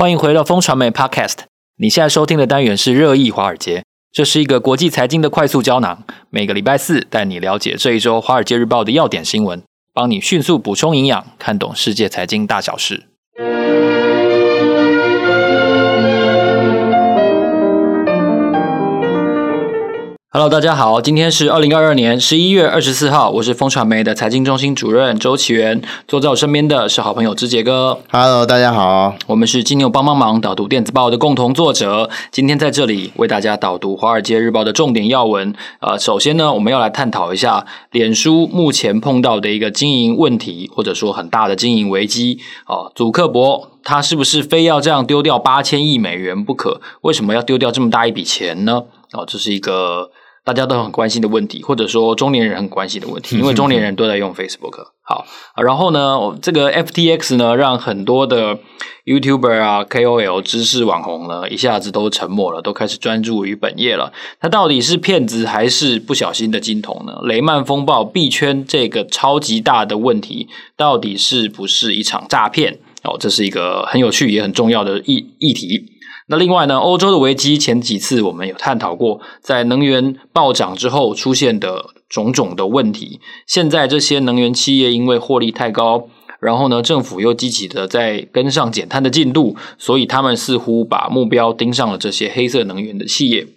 欢迎回到风传媒 Podcast。你现在收听的单元是热议华尔街，这是一个国际财经的快速胶囊。每个礼拜四带你了解这一周《华尔街日报》的要点新闻，帮你迅速补充营养，看懂世界财经大小事。Hello，大家好，今天是二零二二年十一月二十四号，我是风传媒的财经中心主任周启源，坐在我身边的是好朋友之杰哥。Hello，大家好，我们是金牛帮帮忙导读电子报的共同作者，今天在这里为大家导读《华尔街日报》的重点要闻。呃，首先呢，我们要来探讨一下脸书目前碰到的一个经营问题，或者说很大的经营危机。哦、呃，祖克伯他是不是非要这样丢掉八千亿美元不可？为什么要丢掉这么大一笔钱呢？哦、呃，这是一个。大家都很关心的问题，或者说中年人很关心的问题，因为中年人都在用 Facebook。好，然后呢，这个 FTX 呢，让很多的 YouTuber 啊、KOL、知识网红呢，一下子都沉默了，都开始专注于本业了。他到底是骗子还是不小心的金童呢？雷曼风暴币圈这个超级大的问题，到底是不是一场诈骗？哦，这是一个很有趣也很重要的议议题。那另外呢，欧洲的危机前几次我们有探讨过，在能源暴涨之后出现的种种的问题。现在这些能源企业因为获利太高，然后呢，政府又积极的在跟上减碳的进度，所以他们似乎把目标盯上了这些黑色能源的企业。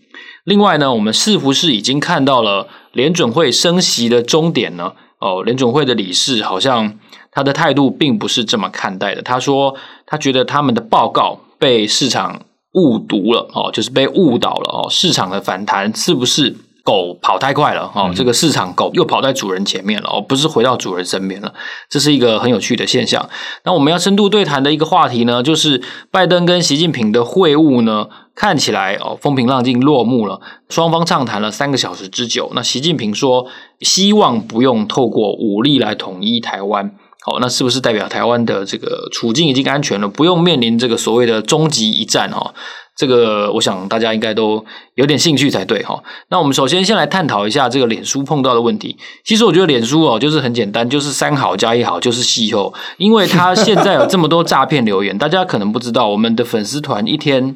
另外呢，我们是不是已经看到了联准会升息的终点呢？哦，联准会的理事好像他的态度并不是这么看待的。他说，他觉得他们的报告被市场。误读了哦，就是被误导了哦。市场的反弹是不是狗跑太快了哦？这个市场狗又跑在主人前面了哦，不是回到主人身边了。这是一个很有趣的现象。那我们要深度对谈的一个话题呢，就是拜登跟习近平的会晤呢，看起来哦风平浪静落幕了，双方畅谈了三个小时之久。那习近平说，希望不用透过武力来统一台湾。好，那是不是代表台湾的这个处境已经安全了，不用面临这个所谓的终极一战？哈，这个我想大家应该都有点兴趣才对。哈，那我们首先先来探讨一下这个脸书碰到的问题。其实我觉得脸书哦，就是很简单，就是三好加一好就是气候，因为它现在有这么多诈骗留言，大家可能不知道，我们的粉丝团一天。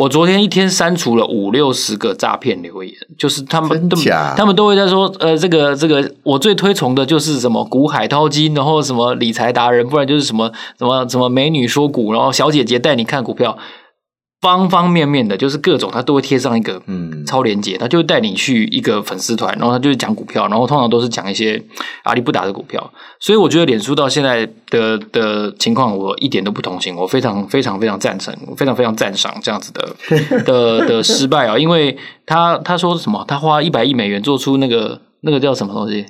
我昨天一天删除了五六十个诈骗留言，就是他们都他们都会在说，呃，这个这个，我最推崇的就是什么股海淘金，然后什么理财达人，不然就是什么什么什么美女说股，然后小姐姐带你看股票。方方面面的，就是各种，他都会贴上一个嗯。超连接，他就会带你去一个粉丝团，然后他就是讲股票，然后通常都是讲一些阿里不打的股票，所以我觉得脸书到现在的的情况，我一点都不同情，我非常非常非常赞成，非常非常赞赏这样子的 的的失败啊，因为他他说什么，他花一百亿美元做出那个那个叫什么东西，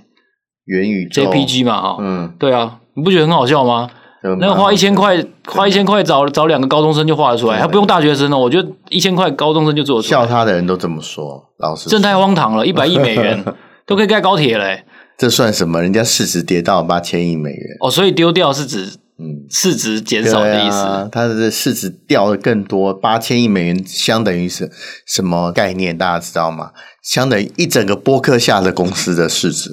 元宇宙。JPG 嘛，哈，嗯，对啊，你不觉得很好笑吗？那个花一千块，花一千块找找两个高中生就画得出来，他不用大学生哦。我觉得一千块高中生就做得出来。笑他的人都这么说，老师，这太荒唐了，一百亿美元 都可以盖高铁嘞。这算什么？人家市值跌到八千亿美元哦，所以丢掉是指嗯市值减少的意思。它的市值掉的更多，八千亿美元相等于是什么概念？大家知道吗？相等于一整个波克夏的公司的市值，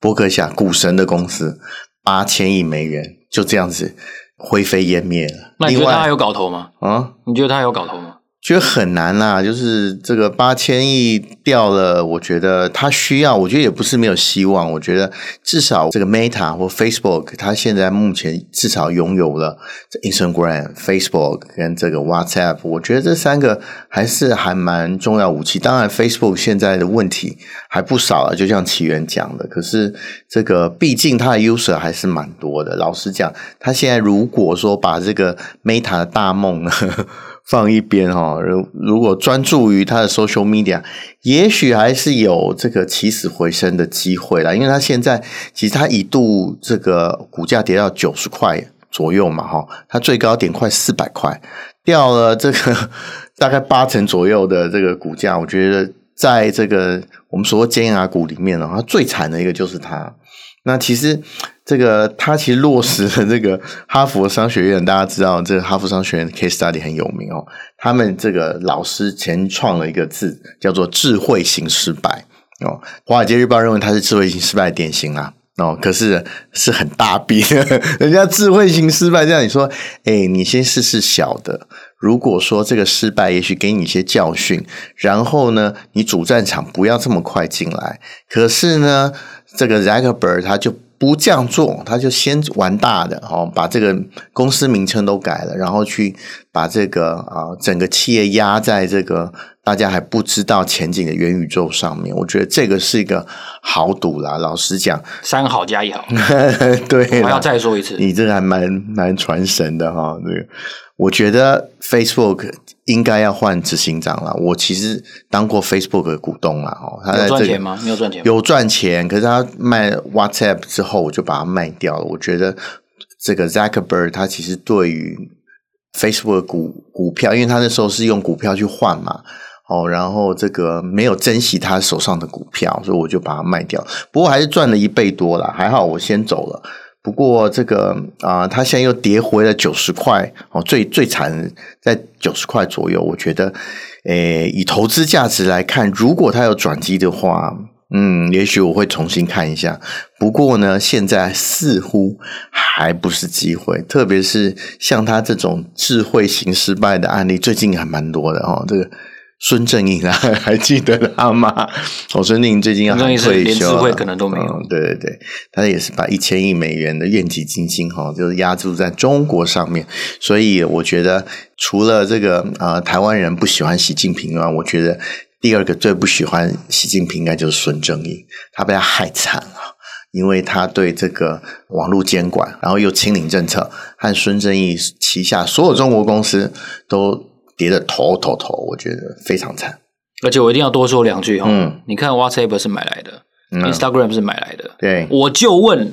波克夏股神的公司八千亿美元。就这样子灰飞烟灭了。那你觉得他还有搞头吗？啊，你觉得他还有搞头吗？觉得很难啦，就是这个八千亿掉了，我觉得他需要，我觉得也不是没有希望。我觉得至少这个 Meta 或 Facebook，它现在目前至少拥有了 Instagram、Facebook 跟这个 WhatsApp，我觉得这三个还是还蛮重要武器。当然，Facebook 现在的问题还不少了，就像岐原讲的。可是这个毕竟它的 user 还是蛮多的。老实讲，他现在如果说把这个 Meta 的大梦呢，放一边哈，如如果专注于他的 social media，也许还是有这个起死回生的机会啦。因为他现在其实他一度这个股价跌到九十块左右嘛，哈，它最高点快四百块，掉了这个 大概八成左右的这个股价。我觉得在这个我们所谓尖牙股里面呢，它最惨的一个就是它。那其实。这个他其实落实了这个哈佛商学院，大家知道这个哈佛商学院 case study 很有名哦。他们这个老师前创了一个字，叫做“智慧型失败”哦。华尔街日报认为他是智慧型失败的典型啊。哦，可是是很大笔，人家智慧型失败，这样你说，哎，你先试试小的。如果说这个失败，也许给你一些教训，然后呢，你主战场不要这么快进来。可是呢，这个 Zuckerberg 他就不这样做，他就先玩大的，哦，把这个公司名称都改了，然后去把这个啊整个企业压在这个。大家还不知道前景的元宇宙上面，我觉得这个是一个豪赌啦。老实讲，三好加一好，对，我要再说一次，你这个还蛮蛮传神的哈。这个，我觉得 Facebook 应该要换执行长了。我其实当过 Facebook 的股东了哦，他在赚钱吗？没有赚钱，有赚钱。可是他卖 WhatsApp 之后，我就把它卖掉了。我觉得这个 Zuckerberg 他其实对于 Facebook 股股票，因为他那时候是用股票去换嘛。哦，然后这个没有珍惜他手上的股票，所以我就把它卖掉。不过还是赚了一倍多了，还好我先走了。不过这个啊、它现在又跌回了九十块，哦，最最惨在九十块左右。我觉得，诶，以投资价值来看，如果它有转机的话，嗯，也许我会重新看一下。不过呢，现在似乎还不是机会，特别是像他这种智慧型失败的案例，最近还蛮多的哦，这个。孙正义啊，还记得他吗？我孙正义最近要退休了，连智慧可能都没有。嗯，对对对，他也是把一千亿美元的愿景基金哈，就是押注在中国上面。所以我觉得，除了这个啊、呃，台湾人不喜欢习近平啊，我觉得第二个最不喜欢习近平应该就是孙正义，他被他害惨了，因为他对这个网络监管，然后又清零政策，和孙正义旗下所有中国公司都。跌得头头头，我觉得非常惨。而且我一定要多说两句哈，嗯，你看 WhatsApp 是买来的，嗯，Instagram 是买来的，对，我就问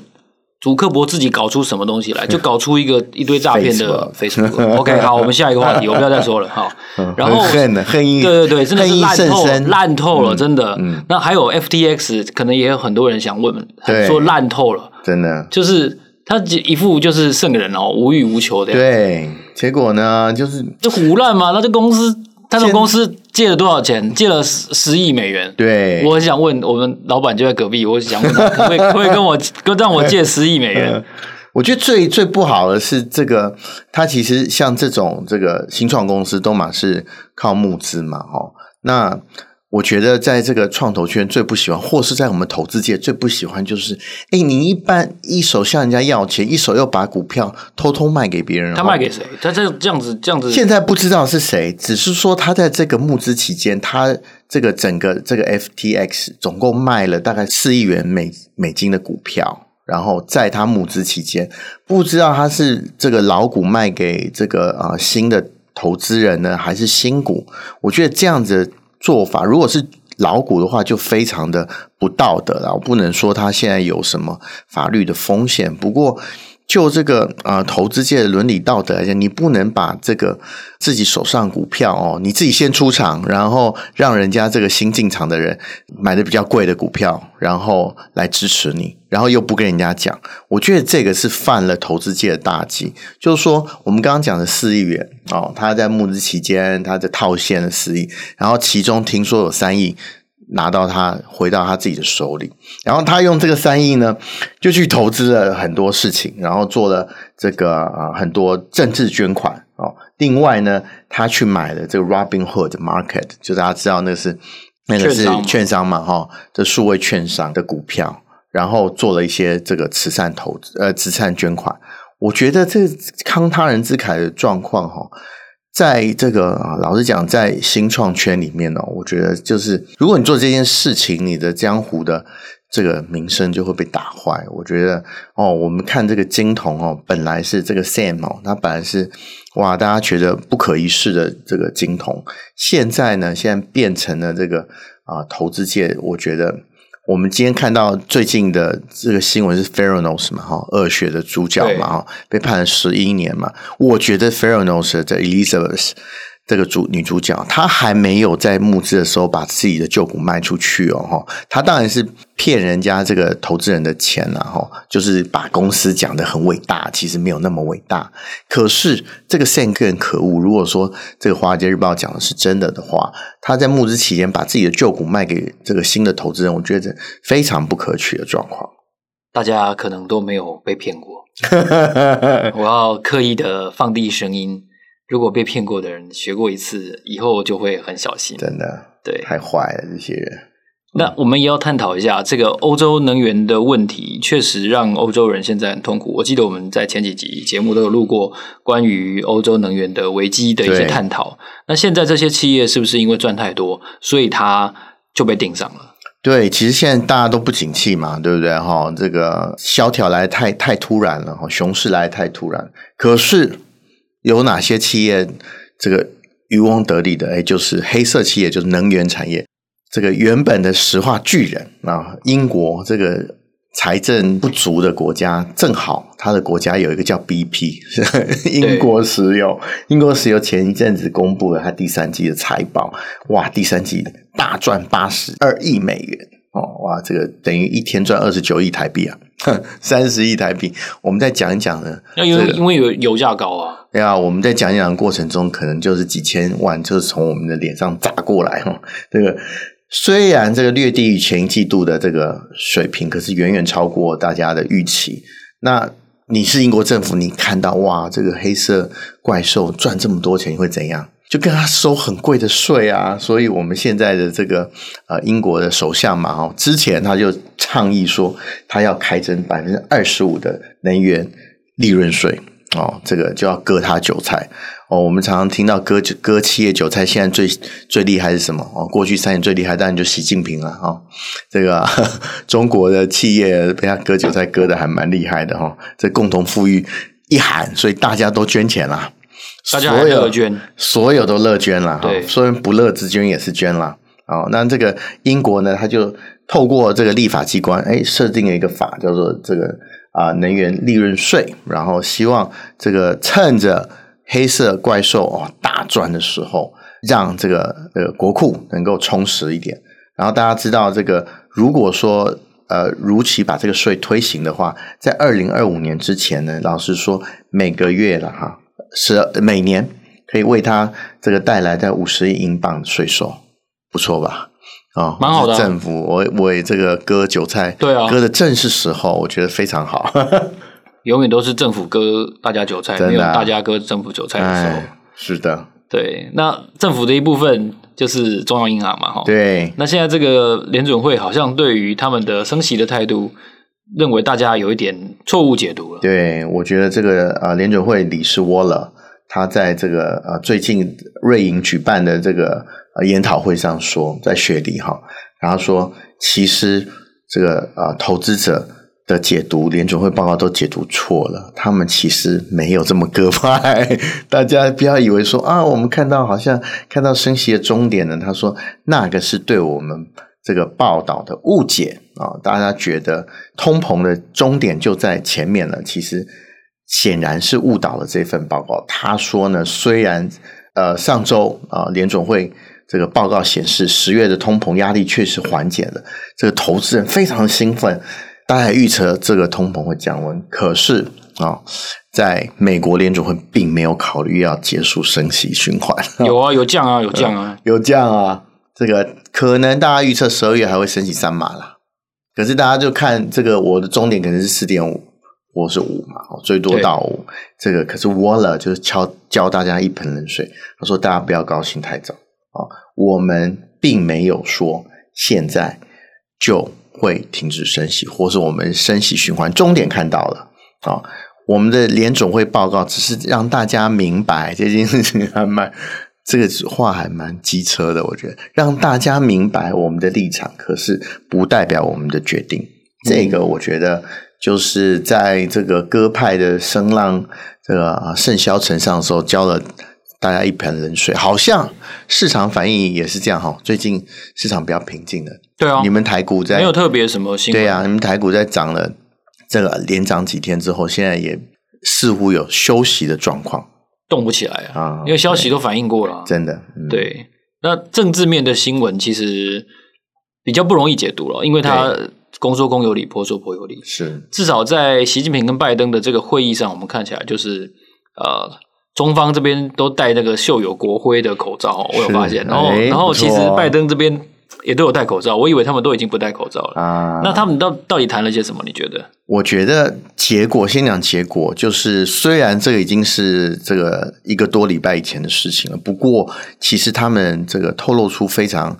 祖克伯自己搞出什么东西来，就搞出一个一堆诈骗的 Facebook。OK，好，我们下一个话题，我不要再说了哈。然后恨恨意，对对对，真的是烂透了，烂透了，真的。那还有 FTX，可能也有很多人想问，说烂透了，真的，就是他一副就是圣人哦，无欲无求的。对。结果呢，就是就胡乱嘛。那这公司，他这公司借了多少钱？借了十十亿美元。对，我很想问，我们老板就在隔壁，我想问他，可不可以，可不可以跟我跟让我借十亿美元？我觉得最最不好的是这个，他其实像这种这个新创公司，都嘛是靠募资嘛，哈，那。我觉得在这个创投圈最不喜欢，或是在我们投资界最不喜欢，就是，哎，你一般一手向人家要钱，一手又把股票偷偷卖给别人。他卖给谁？他这这样子这样子。现在不知道是谁，只是说他在这个募资期间，他这个整个这个 FTX 总共卖了大概四亿元美美金的股票，然后在他募资期间，不知道他是这个老股卖给这个啊、呃、新的投资人呢，还是新股？我觉得这样子。做法，如果是老股的话，就非常的不道德了。我不能说他现在有什么法律的风险，不过。就这个啊、投资界的伦理道德来讲，你不能把这个自己手上股票哦，你自己先出场，然后让人家这个新进场的人买的比较贵的股票，然后来支持你，然后又不跟人家讲。我觉得这个是犯了投资界的大忌。就是说，我们刚刚讲的四亿元哦，他在募资期间，他在套现了四亿，然后其中听说有三亿。拿到他回到他自己的手里，然后他用这个三亿呢，就去投资了很多事情，然后做了这个啊、呃、很多政治捐款哦。另外呢，他去买了这个 Robinhood Market，就大家知道那是那个是券商嘛哈，这数位券商的股票，然后做了一些这个慈善投资呃慈善捐款。我觉得这慷他人之慨的状况哈。在这个啊，老实讲，在新创圈里面呢，我觉得就是，如果你做这件事情，你的江湖的这个名声就会被打坏。我觉得哦，我们看这个金童哦，本来是这个 Sam 哦，他本来是哇，大家觉得不可一世的这个金童，现在呢，现在变成了这个啊，投资界，我觉得。我们今天看到最近的这个新闻是 Theranos 嘛，哈，恶血的主角嘛，哈，被判了十一年嘛。我觉得 Theranos 的 Elizabeth。这个主女主角，她还没有在募资的时候把自己的旧股卖出去哦，哈，她当然是骗人家这个投资人的钱了，哈，就是把公司讲得很伟大，其实没有那么伟大。可是这个 Sam 更可恶，如果说这个华尔街日报讲的是真的的话，他在募资期间把自己的旧股卖给这个新的投资人，我觉得非常不可取的状况。大家可能都没有被骗过。我要刻意的放低声音。如果被骗过的人学过一次，以后就会很小心。真的，对，太坏了这些人。那我们也要探讨一下这个欧洲能源的问题，确实让欧洲人现在很痛苦。我记得我们在前几集节目都有录过关于欧洲能源的危机的一些探讨。那现在这些企业是不是因为赚太多，所以它就被盯上了？对，其实现在大家都不景气嘛，对不对？哈，这个萧条来太太突然了，哈，熊市来太突然。可是有哪些企业这个渔翁得利的？哎，就是黑色企业，就是能源产业。这个原本的石化巨人啊，英国这个财政不足的国家，正好他的国家有一个叫 BP，英国石油。英国石油前一阵子公布了他第三季的财报，哇，第三季大赚八十二亿美元哦，哇，这个等于一天赚二十九亿台币啊，三十亿台币。我们再讲一讲呢，那因为因为有油价高啊。对啊，我们在讲一讲的过程中，可能就是几千万，就是从我们的脸上砸过来哈，这个。虽然这个略低于前一季度的这个水平，可是远远超过大家的预期。那你是英国政府，你看到哇，这个黑色怪兽赚这么多钱，你会怎样？就跟他收很贵的税啊！所以我们现在的这个呃英国的首相嘛，哈，之前他就倡议说，他要开征百分之二十五的能源利润税。哦，这个就要割他韭菜哦。我们常常听到割割企业韭菜，现在最最厉害是什么？哦，过去三年最厉害当然就习近平了哦。这个 中国的企业被他割韭菜割得还蛮厉害的哈、哦。这共同富裕一喊，所以大家都捐钱啦，大家还乐捐，所有都乐捐啦。对，虽然不乐之捐也是捐啦。哦，那这个英国呢，他就透过这个立法机关，哎，设定了一个法，叫做这个。啊，能源利润税，然后希望这个趁着黑色怪兽哦大赚的时候，让这个呃国库能够充实一点。然后大家知道，这个如果说呃如期把这个税推行的话，在二零二五年之前呢，老实说每个月了哈，是每年可以为他这个带来在五十亿英镑的税收，不错吧？哦，蛮好的、啊。政府，我我也这个割韭菜，对啊，割的正是时候，我觉得非常好。永远都是政府割大家韭菜，没有大家割政府韭菜的时候。是的，对。那政府的一部分就是中央银行嘛，哈。对。那现在这个联准会好像对于他们的升息的态度，认为大家有一点错误解读了。对，我觉得这个呃联准会理事沃勒，他在这个呃最近瑞银举办的这个。呃，研讨会上说，在雪梨哈，然后说，其实这个呃，投资者的解读，联准会报告都解读错了，他们其实没有这么鸽派，大家不要以为说啊，我们看到好像看到升息的终点呢，他说那个是对我们这个报道的误解啊，大家觉得通膨的终点就在前面了，其实显然是误导了这份报告。他说呢，虽然呃上周啊联总会。这个报告显示，十月的通膨压力确实缓解了，这个投资人非常兴奋，大家预测这个通膨会降温。可是啊，在美国联储会并没有考虑要结束升息循环。有啊，有降啊，有降啊，有降啊。这个可能大家预测十二月还会升息三码啦。可是大家就看这个，我的终点可能是四点五或是五嘛，最多到五。这个可是 Waller 就是敲浇大家一盆冷水，他说大家不要高兴太早。啊，我们并没有说现在就会停止升息，或是我们升息循环终点看到了啊。我们的联总会报告只是让大家明白这件事情还蛮这个话还蛮机车的，我觉得让大家明白我们的立场，可是不代表我们的决定。这个我觉得就是在这个鸽派的声浪这个甚嚣尘上的时候教了。大家一盆冷水，好像市场反应也是这样哈。最近市场比较平静的，对啊。你们台股在没有特别什么新闻，对啊。你们台股在涨了这个连涨几天之后，现在也似乎有休息的状况，动不起来啊。因为消息都反映过了，真的。嗯、对，那政治面的新闻其实比较不容易解读了，因为它公说公有理，婆说婆有理。是，至少在习近平跟拜登的这个会议上，我们看起来就是呃。中方这边都戴那个绣有国徽的口罩，我有发现。然后，然后其实拜登这边也都有戴口罩，我以为他们都已经不戴口罩了啊。那他们到到底谈了些什么？你觉得？我觉得结果先讲结果，就是虽然这个已经是这个一个多礼拜以前的事情了，不过其实他们这个透露出非常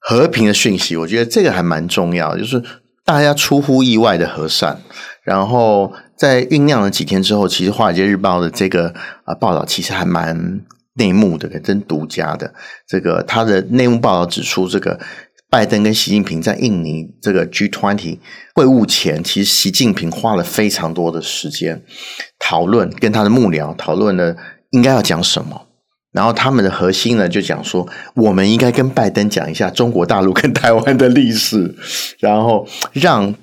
和平的讯息，我觉得这个还蛮重要，就是大家出乎意外的和善。然后在酝酿了几天之后，其实《华尔街日报》的这个啊报道其实还蛮。内幕的，真独家的。这个他的内幕报道指出，这个拜登跟习近平在印尼这个 G20 会晤前，其实习近平花了非常多的时间讨论，跟他的幕僚讨论了应该要讲什么。然后他们的核心呢，就讲说，我们应该跟拜登讲一下中国大陆跟台湾的历史，然后让。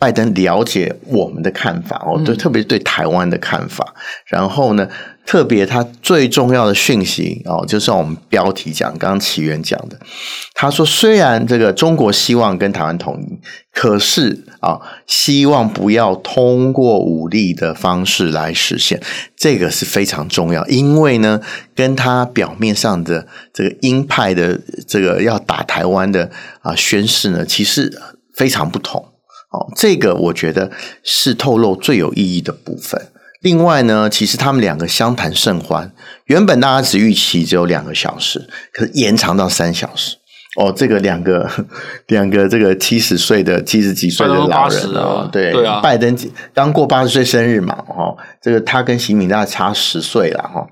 拜登了解我们的看法哦，对，特别是对台湾的看法。嗯、然后呢，特别他最重要的讯息哦，就是我们标题讲，刚刚启源讲的，他说，虽然这个中国希望跟台湾统一，可是啊、哦，希望不要通过武力的方式来实现，这个是非常重要，因为呢，跟他表面上的这个鹰派的这个要打台湾的啊宣誓呢，其实非常不同。哦，这个我觉得是透露最有意义的部分。另外呢，其实他们两个相谈甚欢。原本大家只预期只有两个小时，可是延长到三小时。哦，这个两个两个这个七十岁的七十几岁的老人哦，对对啊，拜登刚过八十岁生日嘛，哦，这个他跟习近平大概差十岁了哈。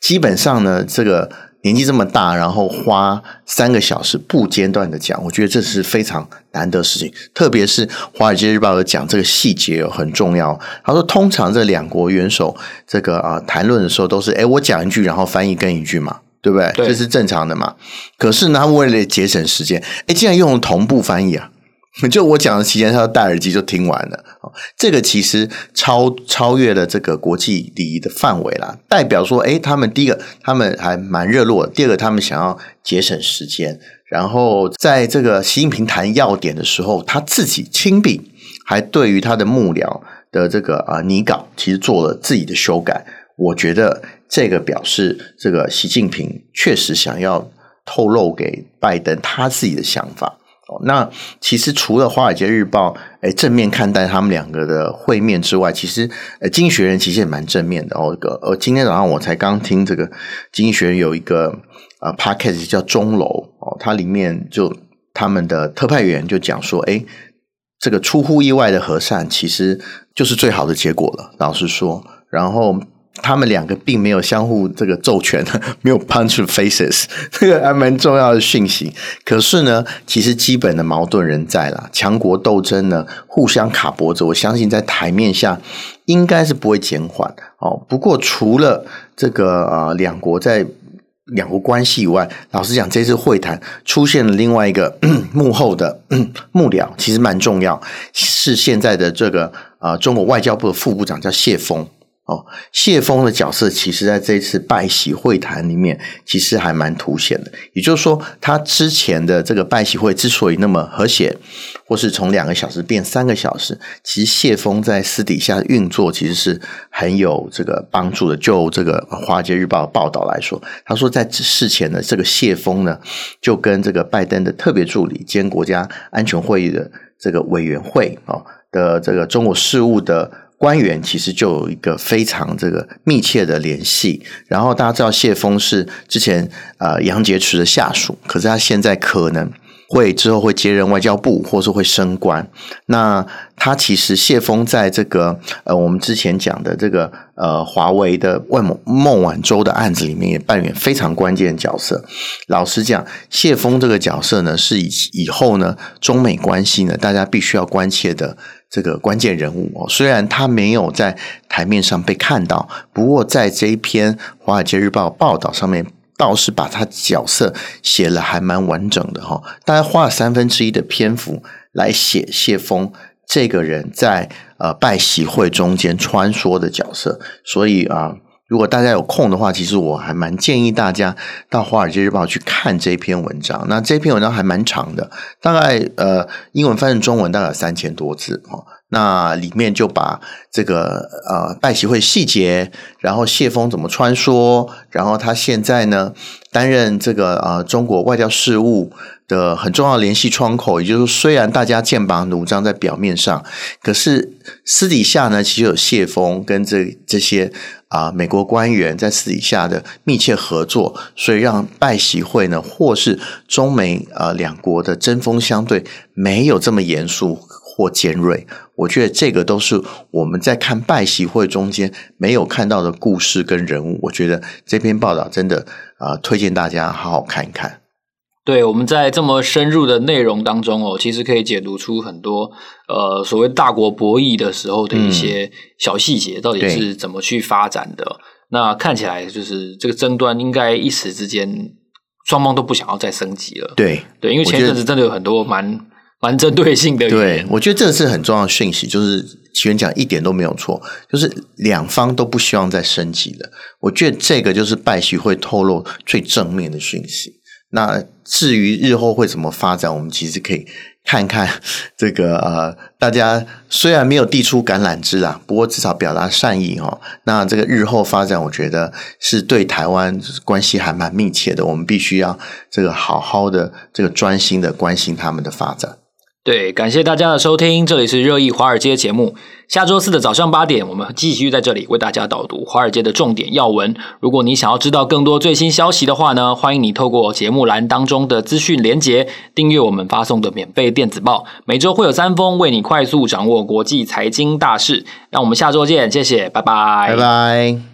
基本上呢，这个。年纪这么大，然后花三个小时不间断的讲，我觉得这是非常难得的事情。特别是《华尔街日报》有讲这个细节很重要。他说，通常这两国元首这个啊谈论的时候，都是哎我讲一句，然后翻译跟一句嘛，对不对？对，这是正常的嘛。可是呢，他为了节省时间，哎，竟然用同步翻译啊！就我讲的期间，他戴耳机就听完了。这个其实超超越了这个国际礼仪的范围啦，代表说，诶，他们第一个他们还蛮热络，第二个他们想要节省时间，然后在这个习近平谈要点的时候，他自己亲笔还对于他的幕僚的这个啊拟稿，其实做了自己的修改。我觉得这个表示，这个习近平确实想要透露给拜登他自己的想法。那其实除了《华尔街日报》诶正面看待他们两个的会面之外，其实呃《经济学人》其实也蛮正面的哦。呃，今天早上我才刚听这个《经济学人》有一个呃 podcast 叫钟楼哦，它里面就他们的特派员就讲说，诶这个出乎意外的和善，其实就是最好的结果了。老实说，然后。他们两个并没有相互这个揍拳，没有 punch faces，这个还蛮重要的讯息。可是呢，其实基本的矛盾仍在啦，强国斗争呢，互相卡脖子。我相信在台面下应该是不会减缓哦。不过除了这个呃两国在两国关系以外，老实讲，这次会谈出现了另外一个幕后的幕僚，其实蛮重要，是现在的这个呃中国外交部的副部长叫谢峰。哦，谢峰的角色其实在这一次拜习会谈里面，其实还蛮凸显的。也就是说，他之前的这个拜习会之所以那么和谐，或是从两个小时变三个小时，其实谢峰在私底下运作其实是很有这个帮助的。就这个《华尔街日报》报道来说，他说在事前的这个谢峰呢，就跟这个拜登的特别助理兼国家安全会议的这个委员会啊的这个中国事务的。官员其实就有一个非常这个密切的联系，然后大家知道谢峰是之前呃杨洁篪的下属，可是他现在可能会之后会接任外交部，或是会升官。那他其实谢峰在这个呃我们之前讲的这个呃华为的孟孟晚舟的案子里面也扮演非常关键的角色。老实讲，谢峰这个角色呢，是以以后呢中美关系呢大家必须要关切的。这个关键人物哦，虽然他没有在台面上被看到，不过在这一篇《华尔街日报》报道上面，倒是把他角色写了还蛮完整的哈。大概花了三分之一的篇幅来写谢峰这个人在呃拜席会中间穿梭的角色，所以啊。如果大家有空的话，其实我还蛮建议大家到《华尔街日报》去看这篇文章。那这篇文章还蛮长的，大概呃英文翻成中文大概三千多字哦。那里面就把这个呃拜习会细节，然后谢峰怎么穿梭，然后他现在呢担任这个呃中国外交事务的很重要的联系窗口，也就是，虽然大家剑拔弩张在表面上，可是私底下呢，其实有谢锋跟这这些啊、美国官员在私底下的密切合作，所以让拜习会呢，或是中美呃两国的针锋相对没有这么严肃或尖锐。我觉得这个都是我们在看拜习会中间没有看到的故事跟人物。我觉得这篇报道真的啊、推荐大家好好看一看。对，我们在这么深入的内容当中哦，其实可以解读出很多呃所谓大国博弈的时候的一些小细节，到底是怎么去发展的。那看起来就是这个争端应该一时之间双方都不想要再升级了。对对，因为前阵子真的有很多蛮蛮针对性的。对，我觉得这是很重要的讯息，就是岐原讲一点都没有错，就是两方都不希望再升级了。我觉得这个就是拜习会透露最正面的讯息。那至于日后会怎么发展，我们其实可以看看 这个呃，大家虽然没有递出橄榄枝啊，不过至少表达善意哈、哦。那这个日后发展，我觉得是对台湾关系还蛮密切的，我们必须要这个好好的这个专心的关心他们的发展。对，感谢大家的收听，这里是热议华尔街节目。下周四的早上八点，我们继续在这里为大家导读华尔街的重点要闻。如果你想要知道更多最新消息的话呢，欢迎你透过节目栏当中的资讯连结，订阅我们发送的免费电子报。每周会有三封，为你快速掌握国际财经大事。让我们下周见，谢谢，拜拜，拜拜。